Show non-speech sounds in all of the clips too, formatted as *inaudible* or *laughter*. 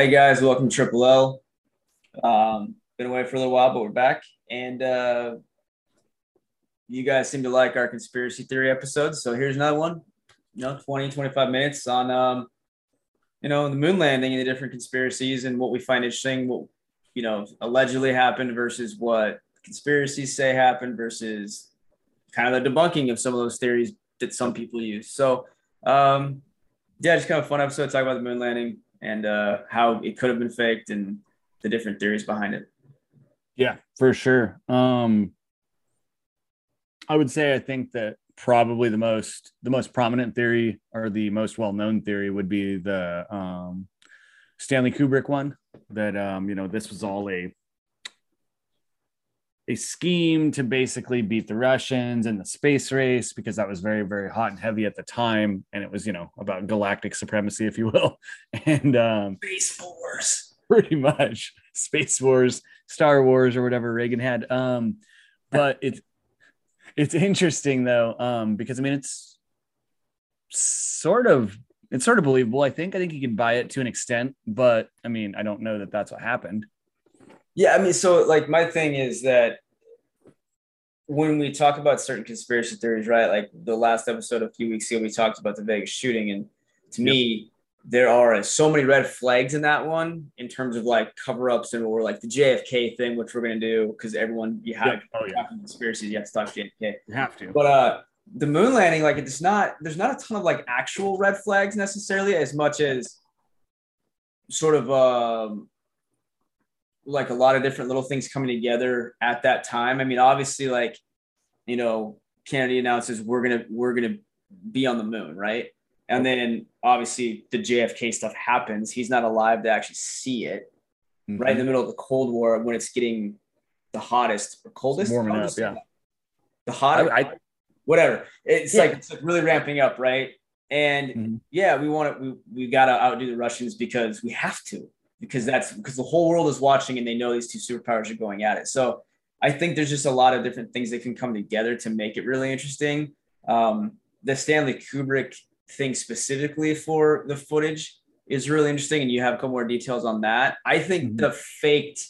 Hey guys, welcome to Triple L. Um, been away for a little while, but we're back. And uh, you guys seem to like our conspiracy theory episodes. So here's another one, you know, 20, 25 minutes on, um, you know, the moon landing and the different conspiracies and what we find interesting, what, you know, allegedly happened versus what conspiracies say happened versus kind of the debunking of some of those theories that some people use. So, um, yeah, just kind of fun episode talk about the moon landing and uh, how it could have been faked and the different theories behind it. Yeah, for sure. Um, I would say I think that probably the most the most prominent theory or the most well known theory would be the um, Stanley Kubrick one. That um, you know this was all a a schemed to basically beat the Russians in the space race because that was very, very hot and heavy at the time. And it was, you know, about galactic supremacy, if you will. *laughs* And um, Space Wars. *laughs* Pretty much. Space Wars, Star Wars, or whatever Reagan had. Um, but it's it's interesting though, um, because I mean it's sort of it's sort of believable. I think I think you can buy it to an extent, but I mean, I don't know that that's what happened. Yeah, I mean, so like my thing is that when we talk about certain conspiracy theories, right? Like the last episode a few weeks ago, we talked about the Vegas shooting, and to yep. me, there are so many red flags in that one in terms of like cover ups and or like the JFK thing, which we're gonna do because everyone you have, yep. oh, yeah. conspiracies, you have to talk JFK. You have to. But uh the moon landing, like it's not there's not a ton of like actual red flags necessarily as much as sort of um like a lot of different little things coming together at that time. I mean, obviously, like you know, Kennedy announces we're gonna we're gonna be on the moon, right? And then obviously the JFK stuff happens. He's not alive to actually see it. Mm-hmm. Right in the middle of the Cold War when it's getting the hottest or coldest. Warming up, yeah. The hottest, I, I, whatever. It's yeah. like it's like really ramping up, right? And mm-hmm. yeah, we want to we we gotta outdo the Russians because we have to because that's because the whole world is watching and they know these two superpowers are going at it. So I think there's just a lot of different things that can come together to make it really interesting. Um, the Stanley Kubrick thing specifically for the footage is really interesting, and you have a couple more details on that. I think mm-hmm. the faked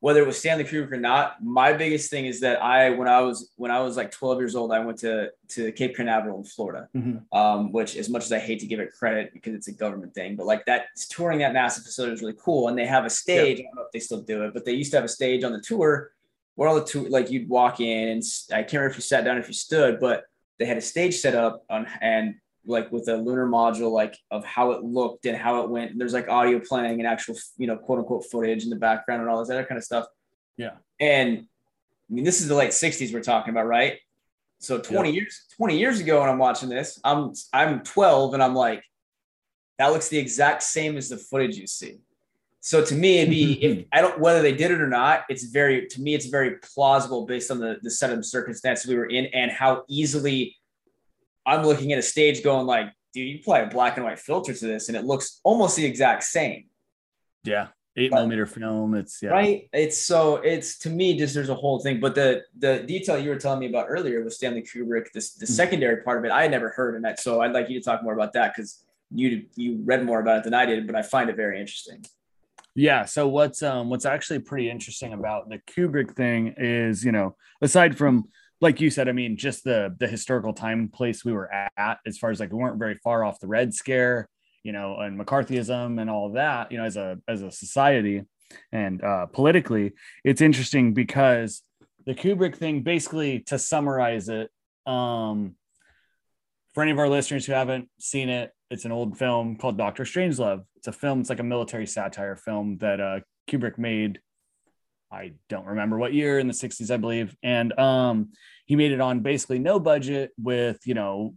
whether it was Stanley Kubrick or not, my biggest thing is that I, when I was when I was like 12 years old, I went to to Cape Canaveral in Florida, mm-hmm. um, which as much as I hate to give it credit because it's a government thing, but like that touring that NASA facility was really cool, and they have a stage. I don't know if they still do it, but they used to have a stage on the tour where all the tour like you'd walk in, and I can't remember if you sat down, if you stood, but they had a stage set up on and like with a lunar module like of how it looked and how it went. There's like audio playing and actual, you know, quote unquote footage in the background and all this other kind of stuff. Yeah. And I mean, this is the late 60s we're talking about, right? So 20 years, 20 years ago when I'm watching this, I'm I'm 12 and I'm like, that looks the exact same as the footage you see. So to me, it'd be if *laughs* I don't whether they did it or not, it's very to me, it's very plausible based on the, the set of circumstances we were in and how easily I'm looking at a stage going like, dude, you apply a black and white filter to this and it looks almost the exact same. Yeah. Eight but, millimeter film. It's yeah. Right. It's so it's to me just there's a whole thing. But the the detail you were telling me about earlier was Stanley Kubrick, this the mm-hmm. secondary part of it, I had never heard of that. So I'd like you to talk more about that because you you read more about it than I did, but I find it very interesting. Yeah. So what's um what's actually pretty interesting about the Kubrick thing is, you know, aside from like you said, I mean, just the the historical time place we were at, as far as like we weren't very far off the Red Scare, you know, and McCarthyism and all of that, you know, as a as a society and uh, politically, it's interesting because the Kubrick thing, basically, to summarize it, um, for any of our listeners who haven't seen it, it's an old film called Doctor Strangelove. It's a film. It's like a military satire film that uh, Kubrick made I don't remember what year in the 60s, I believe. And um, he made it on basically no budget with, you know,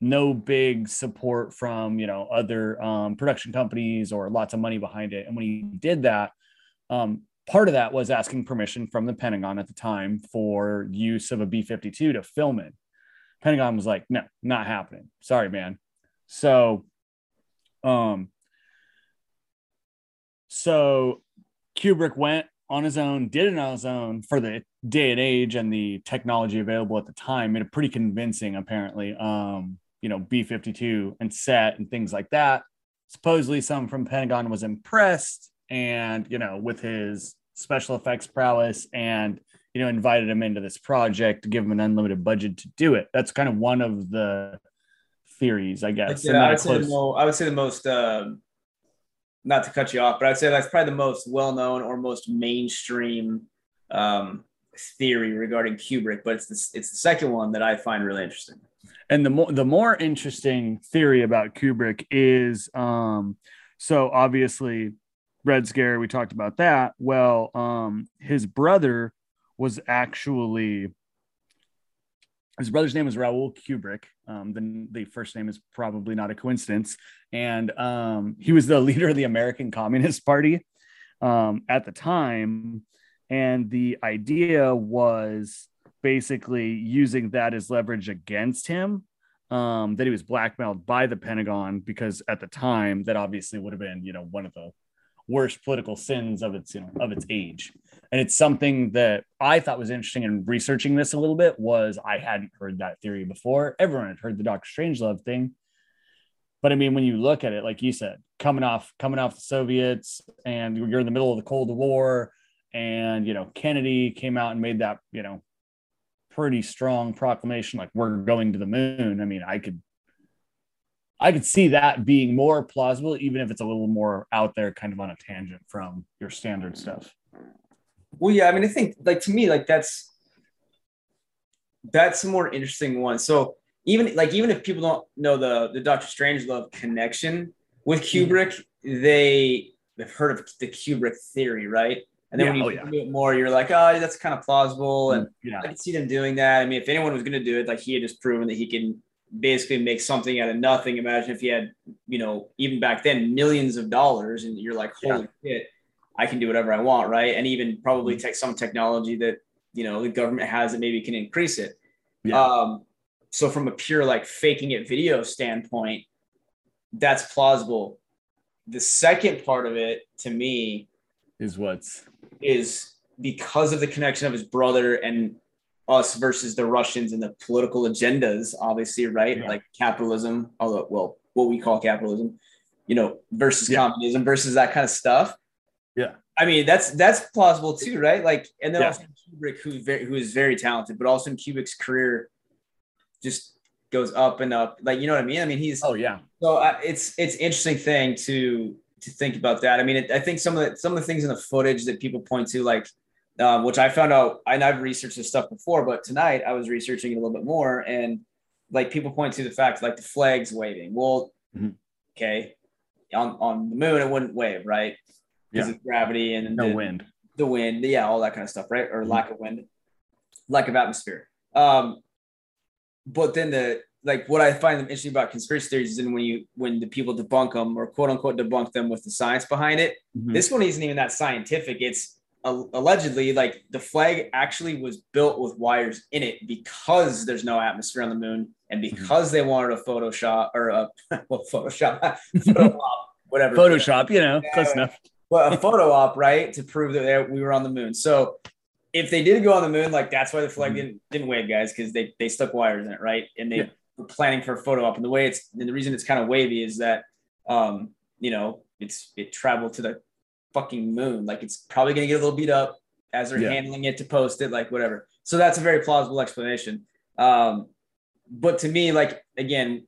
no big support from, you know, other um, production companies or lots of money behind it. And when he did that, um, part of that was asking permission from the Pentagon at the time for use of a B 52 to film it. Pentagon was like, no, not happening. Sorry, man. So, um, so Kubrick went on his own, did it on his own for the day and age and the technology available at the time, made it pretty convincing, apparently. Um, you know, B 52 and set and things like that. supposedly someone from Pentagon was impressed and, you know, with his special effects prowess and, you know, invited him into this project to give him an unlimited budget to do it. That's kind of one of the theories, I guess. Yeah, I would, say the most, I would say the most, uh, not to cut you off, but I'd say that's probably the most well known or most mainstream um, theory regarding Kubrick. But it's the, it's the second one that I find really interesting. And the more the more interesting theory about Kubrick is um, so obviously Red Scare, we talked about that. Well, um, his brother was actually his brother's name is Raoul Kubrick. Um, the, the first name is probably not a coincidence. And um, he was the *laughs* leader of the American Communist Party um, at the time. And the idea was basically using that as leverage against him. Um, that he was blackmailed by the Pentagon because at the time that obviously would have been, you know, one of the worst political sins of its you know of its age and it's something that i thought was interesting in researching this a little bit was i hadn't heard that theory before. Everyone had heard the dr strangelove thing. But i mean when you look at it like you said coming off coming off the soviets and you're in the middle of the cold war and you know kennedy came out and made that you know pretty strong proclamation like we're going to the moon. I mean i could I could see that being more plausible, even if it's a little more out there, kind of on a tangent from your standard stuff. Well, yeah, I mean, I think like to me, like that's that's a more interesting one. So even like even if people don't know the the Doctor Strangelove connection with mm-hmm. Kubrick, mm-hmm. they they've heard of the Kubrick theory, right? And then yeah, when you oh, yeah. it more, you're like, oh, that's kind of plausible, and yeah. I can see them doing that. I mean, if anyone was going to do it, like he had just proven that he can basically make something out of nothing. Imagine if he had, you know, even back then, millions of dollars, and you're like, holy shit, I can do whatever I want, right? And even probably mm-hmm. take some technology that you know the government has that maybe can increase it. Yeah. Um, so from a pure like faking it video standpoint, that's plausible. The second part of it to me is what's is because of the connection of his brother and us versus the Russians and the political agendas, obviously, right? Yeah. Like capitalism, although, well, what we call capitalism, you know, versus yeah. communism versus that kind of stuff. Yeah. I mean, that's that's plausible too, right? Like, and then yeah. also Kubrick, who's very who is very talented, but also in Kubrick's career just goes up and up. Like, you know what I mean? I mean, he's oh yeah. So uh, it's it's interesting thing to to think about that. I mean, it, I think some of the some of the things in the footage that people point to, like um, which I found out. And I've researched this stuff before, but tonight I was researching it a little bit more, and like people point to the fact like the flags waving. Well, mm-hmm. okay, on on the moon it wouldn't wave, right? Because yeah. of gravity and no the, wind, the wind, yeah, all that kind of stuff, right? Or mm-hmm. lack of wind, lack of atmosphere. Um, but then the like what I find interesting about conspiracy theories is when you when the people debunk them or quote unquote debunk them with the science behind it. Mm-hmm. This one isn't even that scientific. It's allegedly like the flag actually was built with wires in it because there's no atmosphere on the moon and mm-hmm. because mm-hmm. they wanted a photoshop or a *laughs* well photoshop *laughs* photo op, whatever photoshop you know yeah, close enough well a photo op right to prove that we were on the moon so if they did go on the moon like that's why the flag mm-hmm. didn't didn't wave guys because they they stuck wires in it right and they yeah. were planning for a photo op and the way it's and the reason it's kind of wavy is that um you know it's it traveled to the fucking moon. Like it's probably gonna get a little beat up as they're yeah. handling it to post it, like whatever. So that's a very plausible explanation. Um, but to me, like again,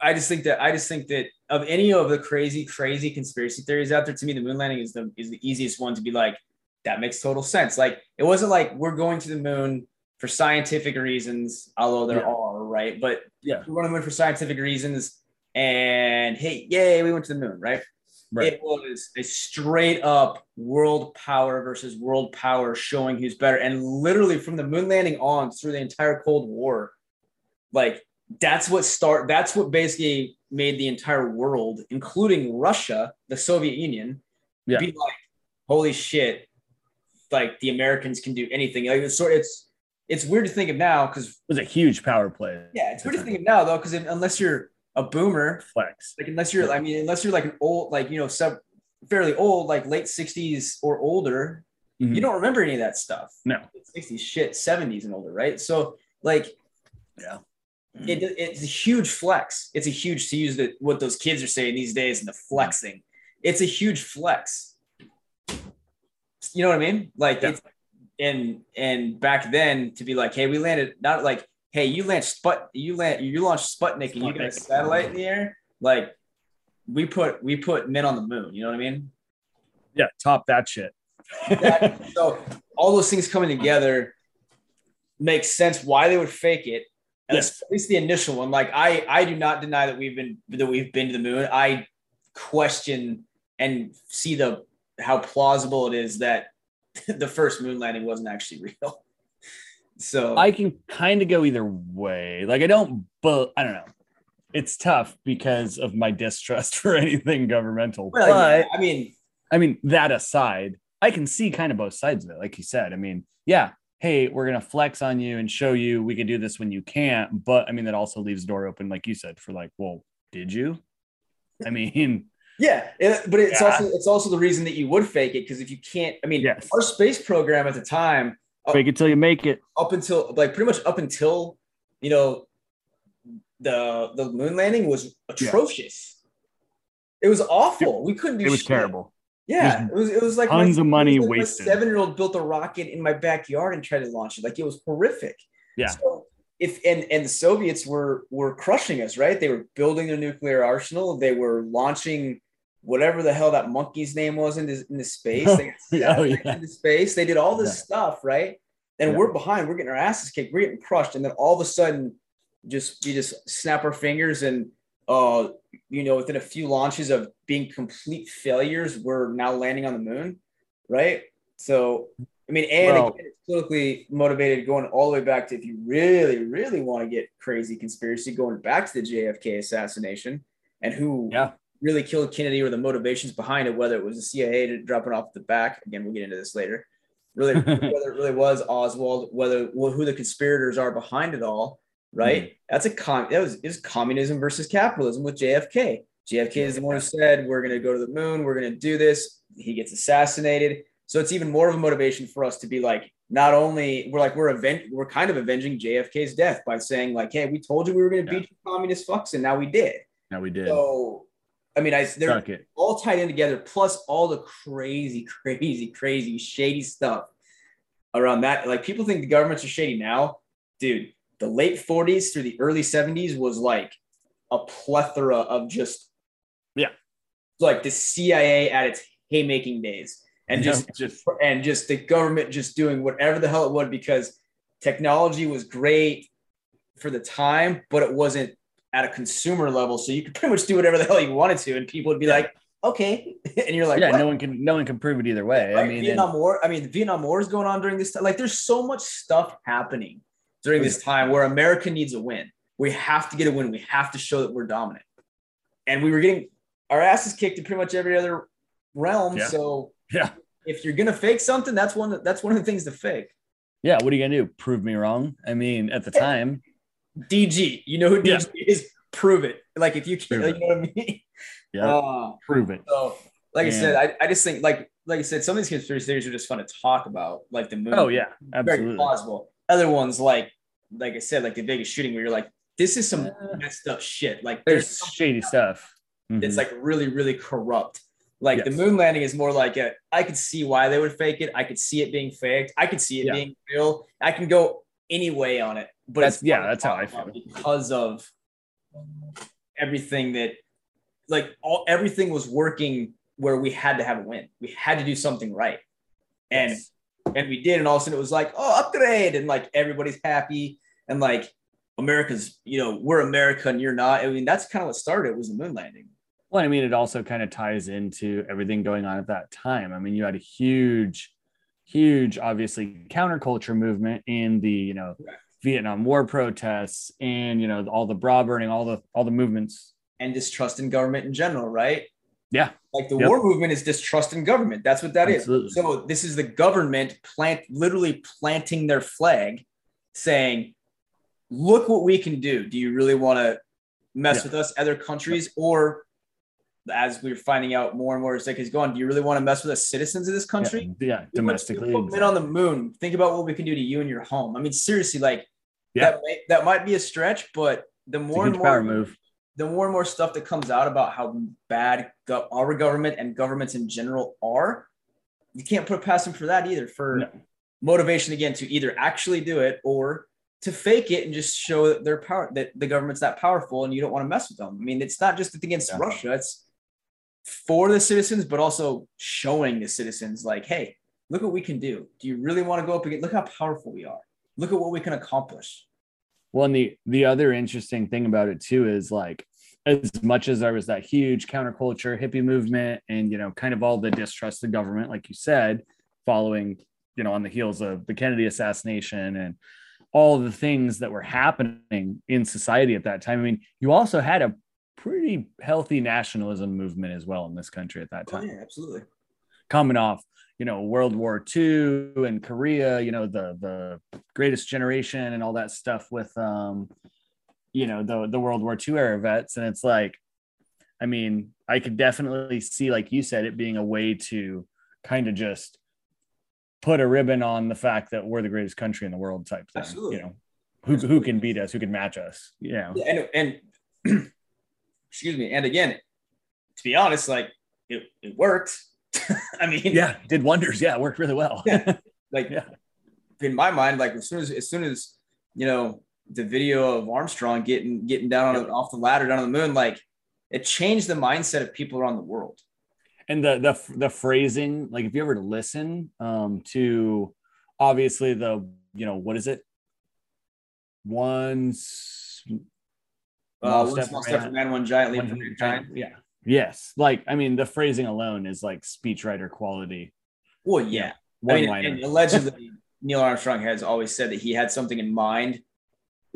I just think that I just think that of any of the crazy, crazy conspiracy theories out there, to me, the moon landing is the is the easiest one to be like, that makes total sense. Like it wasn't like we're going to the moon for scientific reasons, although there yeah. are, right? But yeah, we're going to the moon for scientific reasons. And hey, yay, we went to the moon, right? Right. It was a straight up world power versus world power showing who's better. And literally from the moon landing on through the entire Cold War, like that's what start that's what basically made the entire world, including Russia, the Soviet Union, yeah. be like, holy shit, like the Americans can do anything. Like it's sort it's it's weird to think of now because it was a huge power play. Yeah, it's weird to think of now though, because unless you're a boomer flex. Like unless you're, I mean, unless you're like an old, like you know, sub fairly old, like late '60s or older, mm-hmm. you don't remember any of that stuff. No, '60s shit, '70s and older, right? So like, yeah, it, mm. it's a huge flex. It's a huge to use the, what those kids are saying these days and the flexing. It's a huge flex. You know what I mean? Like yeah. and and back then to be like, hey, we landed not like, hey, you launched Sput, you land, you launched Sputnik, and you got a satellite in the air. Like we put we put men on the moon. You know what I mean? Yeah, top that shit. that, so all those things coming together makes sense why they would fake it. Yes. At least the initial one. Like I I do not deny that we've been that we've been to the moon. I question and see the how plausible it is that *laughs* the first moon landing wasn't actually real. *laughs* So I can kind of go either way. Like I don't, but I don't know. It's tough because of my distrust *laughs* for anything governmental. Well, but yeah, I mean, I mean that aside, I can see kind of both sides of it. Like you said, I mean, yeah, hey, we're gonna flex on you and show you we can do this when you can't. But I mean, that also leaves the door open, like you said, for like, well, did you? I *laughs* mean, yeah, but it's yeah. also it's also the reason that you would fake it because if you can't, I mean, yes. our space program at the time, uh, fake it till you make it. Up until like pretty much up until you know the the moon landing was atrocious. It was awful. We couldn't do. It was shit. terrible. Yeah, it was. It was like tons my, of money like wasted. Seven year old built a rocket in my backyard and tried to launch it. Like it was horrific. Yeah. So if and and the Soviets were were crushing us, right? They were building their nuclear arsenal. They were launching whatever the hell that monkey's name was in the, in the space. They *laughs* oh, yeah. into space. They did all this yeah. stuff, right? And yeah. we're behind. We're getting our asses kicked. We're getting crushed. And then all of a sudden, just we just snap our fingers and uh, you know, within a few launches of being complete failures, we're now landing on the moon, right? So, I mean, and again, it's politically motivated going all the way back to if you really, really want to get crazy conspiracy, going back to the JFK assassination and who yeah. really killed Kennedy or the motivations behind it, whether it was the CIA dropping off the back. Again, we'll get into this later. Really, *laughs* whether it really was Oswald, whether well, who the conspirators are behind it all right? Mm-hmm. That's a con. That was is communism versus capitalism with JFK. JFK is the one who said we're going to go to the moon. We're going to do this. He gets assassinated. So it's even more of a motivation for us to be like, not only we're like we're event, we're kind of avenging JFK's death by saying like, hey, we told you we were going to yeah. beat you communist fucks, and now we did. Now we did. So, I mean, I they're all tied in together. Plus all the crazy, *laughs* crazy, crazy, shady stuff around that. Like people think the governments are shady now, dude the late 40s through the early 70s was like a plethora of just yeah like the cia at its haymaking days and just, *laughs* just and just the government just doing whatever the hell it would because technology was great for the time but it wasn't at a consumer level so you could pretty much do whatever the hell you wanted to and people would be yeah. like okay *laughs* and you're like yeah what? no one can no one can prove it either way right? i mean vietnam and, war i mean the vietnam war is going on during this time like there's so much stuff happening during this time where America needs a win. We have to get a win. We have to show that we're dominant. And we were getting our asses kicked in pretty much every other realm. Yeah. So yeah, if you're gonna fake something, that's one that's one of the things to fake. Yeah, what are you gonna do? Prove me wrong? I mean, at the time, DG, you know who DG yeah. is? Prove it. Like if you can, like, you know what I mean? *laughs* Yeah, uh, prove it. So, like I said, I, I just think like like I said, some of these conspiracy theories are just fun to talk about, like the moon. Oh yeah, absolutely. Very plausible. Other ones like like I said, like the Vegas shooting, where you're like, this is some messed up shit. Like there's, there's shady stuff. Mm-hmm. It's like really, really corrupt. Like yes. the moon landing is more like a, I could see why they would fake it. I could see it being faked. I could see it yeah. being real. I can go any way on it. But that's, yeah, that's how I feel because of everything that, like all everything was working where we had to have a win. We had to do something right, and yes and we did and all of a sudden it was like oh upgrade! And like everybody's happy. And like america's you know we're america and you're not. I mean that's kind of what started it was the moon landing. Well i mean it also kind of ties into everything going on at that time. I mean you had a huge huge obviously counterculture movement in the you know right. vietnam war protests and you know all the bra burning all the all the movements. And distrust in government in general right yeah. Like the yep. war movement is distrust in government. That's what that Absolutely. is. So this is the government plant literally planting their flag saying, look what we can do. Do you really want to mess yeah. with us, other countries? Yeah. Or as we're finding out more and more as decades go on, do you really want to mess with us citizens of this country? Yeah, yeah domestically. Put men on the moon. Think about what we can do to you and your home. I mean, seriously, like yeah. that, may, that might be a stretch, but the more and more move. The more and more stuff that comes out about how bad go- our government and governments in general are, you can't put past them for that either. For no. motivation again to either actually do it or to fake it and just show that their power that the government's that powerful and you don't want to mess with them. I mean, it's not just against yeah. Russia; it's for the citizens, but also showing the citizens like, hey, look what we can do. Do you really want to go up again? Look how powerful we are. Look at what we can accomplish. Well, and the the other interesting thing about it too is like as much as there was that huge counterculture hippie movement and you know kind of all the distrust of government like you said following you know on the heels of the kennedy assassination and all the things that were happening in society at that time. I mean you also had a pretty healthy nationalism movement as well in this country at that oh, time. oh, yeah, absolutely. Coming off you know world war ii and korea you know the the greatest generation and all that stuff with um you know the the World War II era vets, and it's like, I mean, I could definitely see, like you said, it being a way to kind of just put a ribbon on the fact that we're the greatest country in the world type thing. Absolutely. You know, who who can beat us, who can match us, you know. Yeah, and and *clears throat* excuse me, and again, to be honest, like it, it worked. *laughs* I mean, yeah, did wonders. Yeah, it worked really well. yeah. *laughs* Like yeah. in my mind, like as soon as as soon as you know the video of Armstrong getting getting down on, off the ladder down on the moon, like it changed the mindset of people around the world. And the the the phrasing, like if you ever listen um, to obviously the you know what is it? Once uh, one small step for man, one giant leap for mankind. Yeah. Yes. Like I mean, the phrasing alone is like speechwriter quality. Well, yeah. I mean, and allegedly, *laughs* Neil Armstrong has always said that he had something in mind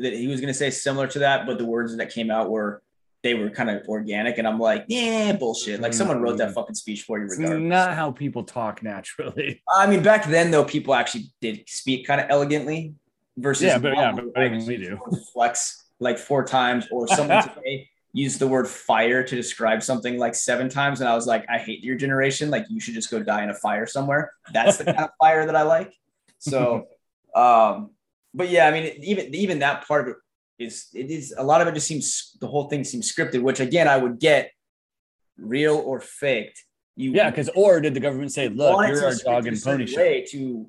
that he was going to say similar to that, but the words that came out were they were kind of organic, and I'm like, yeah, bullshit. Like someone wrote that mm. fucking speech for you. Regardless. It's not how people talk naturally. *laughs* I mean, back then though, people actually did speak kind of elegantly versus yeah, but yeah, but like, we do flex like four times, or someone *laughs* today used the word fire to describe something like seven times, and I was like, I hate your generation. Like you should just go die in a fire somewhere. That's the kind of fire that I like. So, *laughs* um, but yeah, I mean, even even that part of it is it is a lot of it just seems the whole thing seems scripted, which again I would get real or faked. You yeah, because or did the government say, look, you're our dog and pony show way to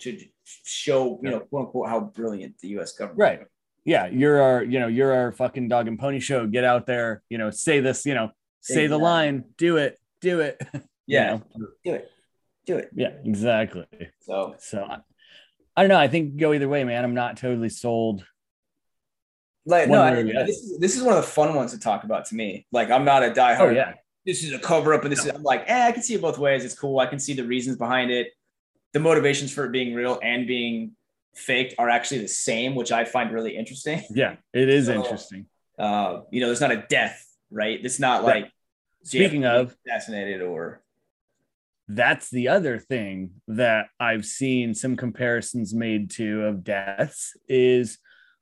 to show you know quote unquote how brilliant the U.S. government right. Yeah, you're our you know you're our fucking dog and pony show. Get out there, you know, say this, you know, say exactly. the line, do it, do it. *laughs* Yeah, you know? do it, do it. Yeah, exactly. So so I don't know. I think go either way, man. I'm not totally sold. Like no, I, this is this is one of the fun ones to talk about to me. Like I'm not a diehard. Oh yeah. This is a cover up, and this no. is I'm like, eh, I can see it both ways. It's cool. I can see the reasons behind it. The motivations for it being real and being faked are actually the same, which I find really interesting. *laughs* Yeah, it is so, interesting. Uh, you know, there's not a death, right? It's not like speaking of assassinated or that's the other thing that I've seen some comparisons made to of deaths is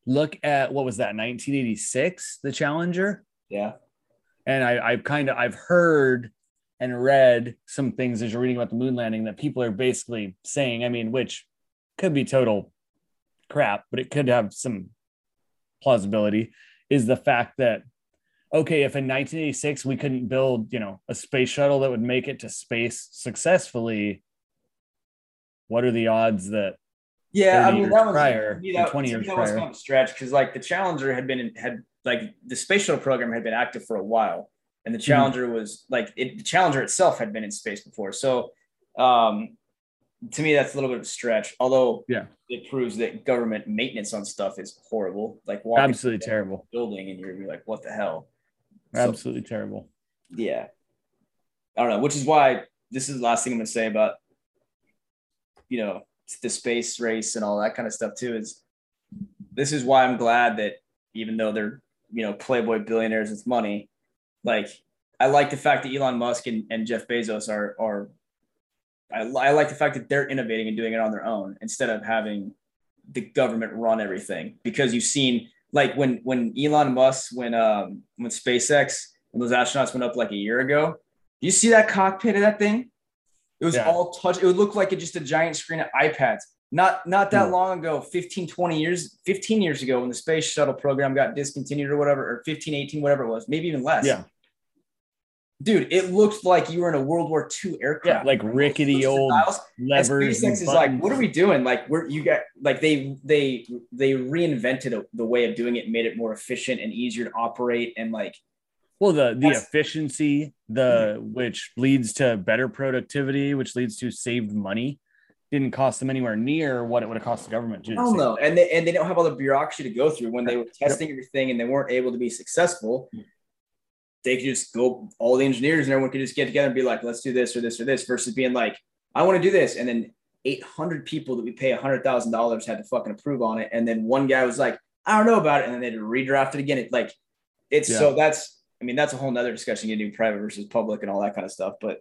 look at what was that 1986 the Challenger? Yeah. And I, I've kind of I've heard and read some things as you're reading about the moon landing that people are basically saying I mean which could be total crap but it could have some plausibility is the fact that okay, if in 1986 we couldn't build, you know, a space shuttle that would make it to space successfully, what are the odds that? Yeah, I mean that was prior, that, 20 years that prior. was kind of a stretch because like the Challenger had been in, had like the space shuttle program had been active for a while, and the mm-hmm. Challenger mm-hmm. was like it, the Challenger itself had been in space before. So, um, to me, that's a little bit of a stretch. Although, yeah, it proves that government maintenance on stuff is horrible. Like absolutely terrible building, and you're like, what the hell? Absolutely so, terrible. Yeah. I don't know, which is why this is the last thing I'm going to say about, you know, the space race and all that kind of stuff too. Is this is why I'm glad that even though they're, you know, playboy billionaires with money, like I like the fact that Elon Musk and, and Jeff Bezos are, are, I, I like the fact that they're innovating and doing it on their own instead of having the government run everything because you've seen like when when Elon Musk when um when SpaceX when those astronauts went up like a year ago, do you see that cockpit of that thing? It was yeah. all touch. It would look like it just a giant screen of iPads. not not that hmm. long ago 15 20 years 15 years ago when the space shuttle program got discontinued or whatever or 15 18 whatever it was maybe even less yeah dude it looked like you were in a world war ii aircraft. Yeah, like rickety old levers SpaceX is like what are we doing? Like we're you got like they they they reinvented a, the way of doing it made it more efficient and easier to operate and like well the the efficiency the which leads to better productivity which leads to saved money didn't cost them anywhere near what it would have cost the government to. I don't know, and they and they don't have all the bureaucracy to go through when they were testing everything and they weren't able to be successful. Hmm. They could just go, all the engineers and everyone could just get together and be like, let's do this or this or this, versus being like, I want to do this, and then 800 people that we pay $100,000 had to fucking approve on it, and then one guy was like, I don't know about it, and then they had to redraft it again. It like, it's yeah. so that's, I mean, that's a whole nother discussion. You do private versus public and all that kind of stuff, but.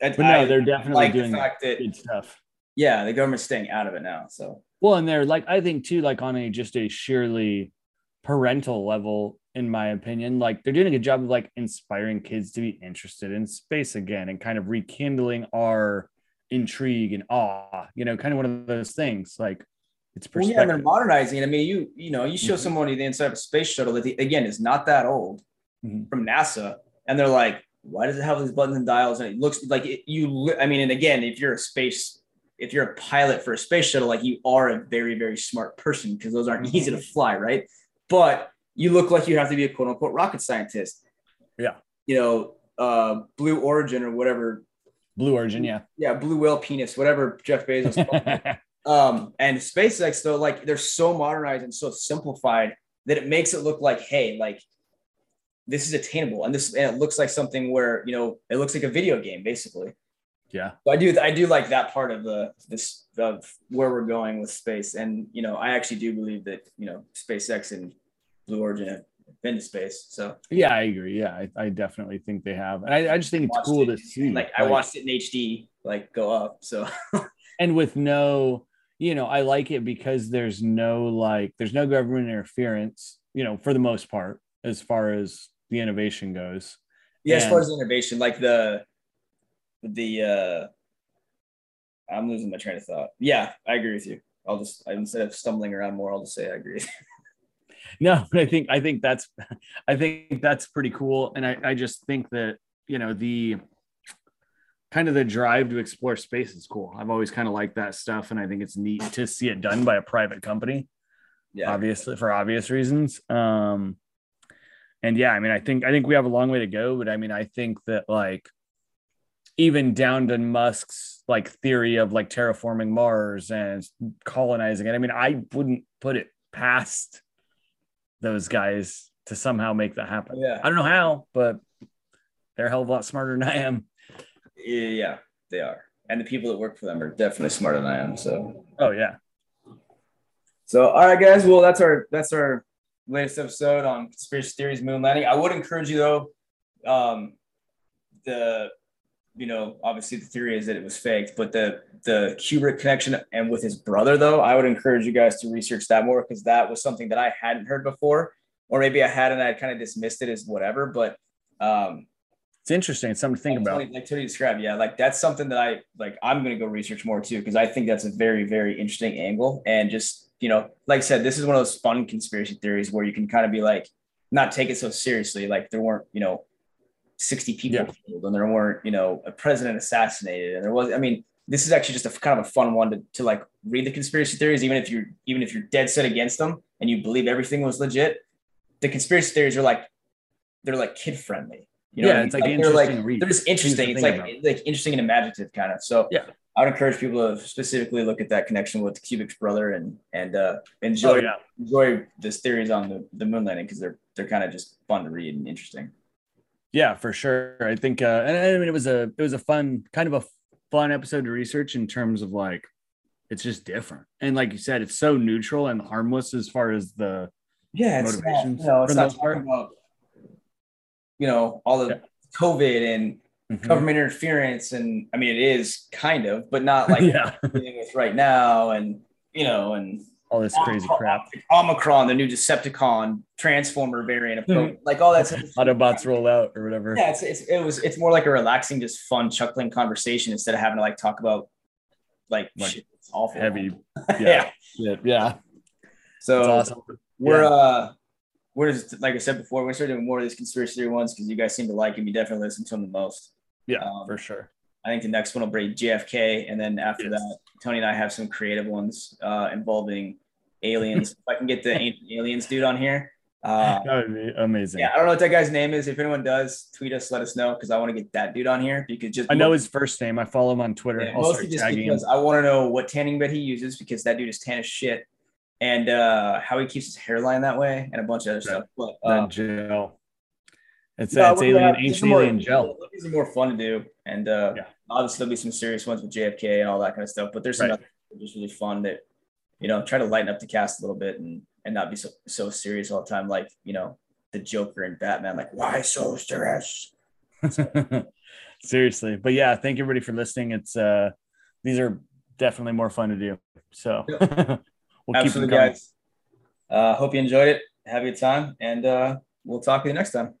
But no, they're definitely like doing the fact that good stuff yeah, the government's staying out of it now. So well, and they're like I think too, like on a just a sheerly parental level, in my opinion, like they're doing a good job of like inspiring kids to be interested in space again and kind of rekindling our intrigue and awe. You know, kind of one of those things. Like it's. Well, yeah, they're modernizing it. I mean, you you know, you show mm-hmm. somebody the inside of a space shuttle that the, again is not that old mm-hmm. from NASA, and they're like, why does it have these buttons and dials? And it looks like it, you. I mean, and again, if you're a space if you're a pilot for a space shuttle, like you are a very, very smart person because those aren't easy to mm-hmm. fly, right? But you look like you have to be a quote unquote rocket scientist. Yeah. You know, uh, Blue Origin or whatever. Blue Origin, yeah. Yeah, Blue Whale Penis, whatever Jeff Bezos. *laughs* um, and SpaceX, though, like they're so modernized and so simplified that it makes it look like, hey, like this is attainable, and this and it looks like something where you know it looks like a video game, basically. Yeah. So I do I do like that part of the this of where we're going with space. And you know, I actually do believe that, you know, SpaceX and Blue Origin been to space. So yeah, I agree. Yeah, I, I definitely think they have. And I, I just think it's cool it, to see. Like, like I watched it in HD like go up. So *laughs* and with no, you know, I like it because there's no like there's no government interference, you know, for the most part, as far as the innovation goes. Yeah, and, as far as innovation, like the the uh I'm losing my train of thought. Yeah, I agree with you. I'll just instead of stumbling around more, I'll just say I agree. No, *laughs* but I think I think that's *laughs* I think that's pretty cool. And I, I just think that, you know, the kind of the drive to explore space is cool. I've always kind of liked that stuff. And I think it's neat to see it done by a private company. Yeah. Obviously for obvious reasons. Um and yeah, I mean, I think I think we have a long way to go, but I mean, I think that like even down to Musk's like theory of like terraforming Mars and colonizing it. I mean, I wouldn't put it past those guys to somehow make that happen. Yeah. I don't know how, but they're a hell of a lot smarter than I am. Yeah, they are. And the people that work for them are definitely smarter than I am. So oh yeah. So all right, guys. Well, that's our that's our latest episode on conspiracy theories, moon landing. I would encourage you though, um, the you know, obviously the theory is that it was faked, but the the Kubrick connection and with his brother, though, I would encourage you guys to research that more because that was something that I hadn't heard before, or maybe I had and I kind of dismissed it as whatever. But um, it's interesting. It's something to think like about. Tony, like Tony described, yeah, like that's something that I like. I'm going to go research more too because I think that's a very very interesting angle and just you know, like I said, this is one of those fun conspiracy theories where you can kind of be like, not take it so seriously. Like there weren't, you know, 60 people yeah. killed and there weren't, you know, a president assassinated. And there was, I mean, this is actually just a kind of a fun one to, to like read the conspiracy theories, even if you're, even if you're dead set against them and you believe everything was legit, the conspiracy theories are like, they're like kid friendly. You know yeah, it's like, like interesting. They're, like, they're just interesting. It's like, about. like interesting and imaginative kind of. So yeah, I would encourage people to specifically look at that connection with Kubrick's brother and and uh, enjoy oh, yeah. enjoy this theories on the, the moon landing because they're they're kind of just fun to read and interesting. Yeah, for sure. I think, uh, and I mean, it was a it was a fun kind of a fun episode to research in terms of like it's just different, and like you said, it's so neutral and harmless as far as the yeah it's motivations. Not, you know, it's not talking about you know all the yeah. COVID and mm-hmm. government interference, and I mean, it is kind of, but not like *laughs* yeah. dealing with right now, and you know, and all this crazy crap. Omicron, the new Decepticon Transformer variant of mm-hmm. like all that Autobots roll out or whatever. Yeah, it's, it's it was it's more like a relaxing, just fun, chuckling conversation instead of having to like talk about like, like It's awful. Heavy. *laughs* Yeah. yeah. yeah. So awesome. we're, yeah. uh, we're just, like I said before, we're starting doing more of these conspiracy theory ones because you guys seem to like them. You definitely listen to them the most. Yeah, um, for sure. I think the next one will be JFK, and then after yes. that, Tony and I have some creative ones uh, involving aliens. *laughs* if I can get the ancient aliens dude on here, uh, that would be amazing. Yeah, I don't know what that guy's name is. If anyone does, tweet us, let us know because I want to get that dude on here because just I know his first name. I follow him on Twitter. Yeah, mostly just because him. I want to know what tanning bed he uses because that dude is tan as shit, and uh, how he keeps his hairline that way, and a bunch of other stuff. But uh, gel. It's, no, it's alien, ancient more, alien gel. These are more fun to do, and uh, yeah. obviously there'll be some serious ones with JFK and all that kind of stuff. But there's some right. just really fun that you know try to lighten up the cast a little bit and and not be so so serious all the time, like you know the Joker and Batman. Like, why so serious? *laughs* Seriously, but yeah, thank everybody for listening. It's uh, these are definitely more fun to do. So *laughs* we'll Absolutely, guys. Uh, hope you enjoyed it. Have a good time, and uh, we'll talk to you next time.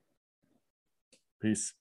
Peace.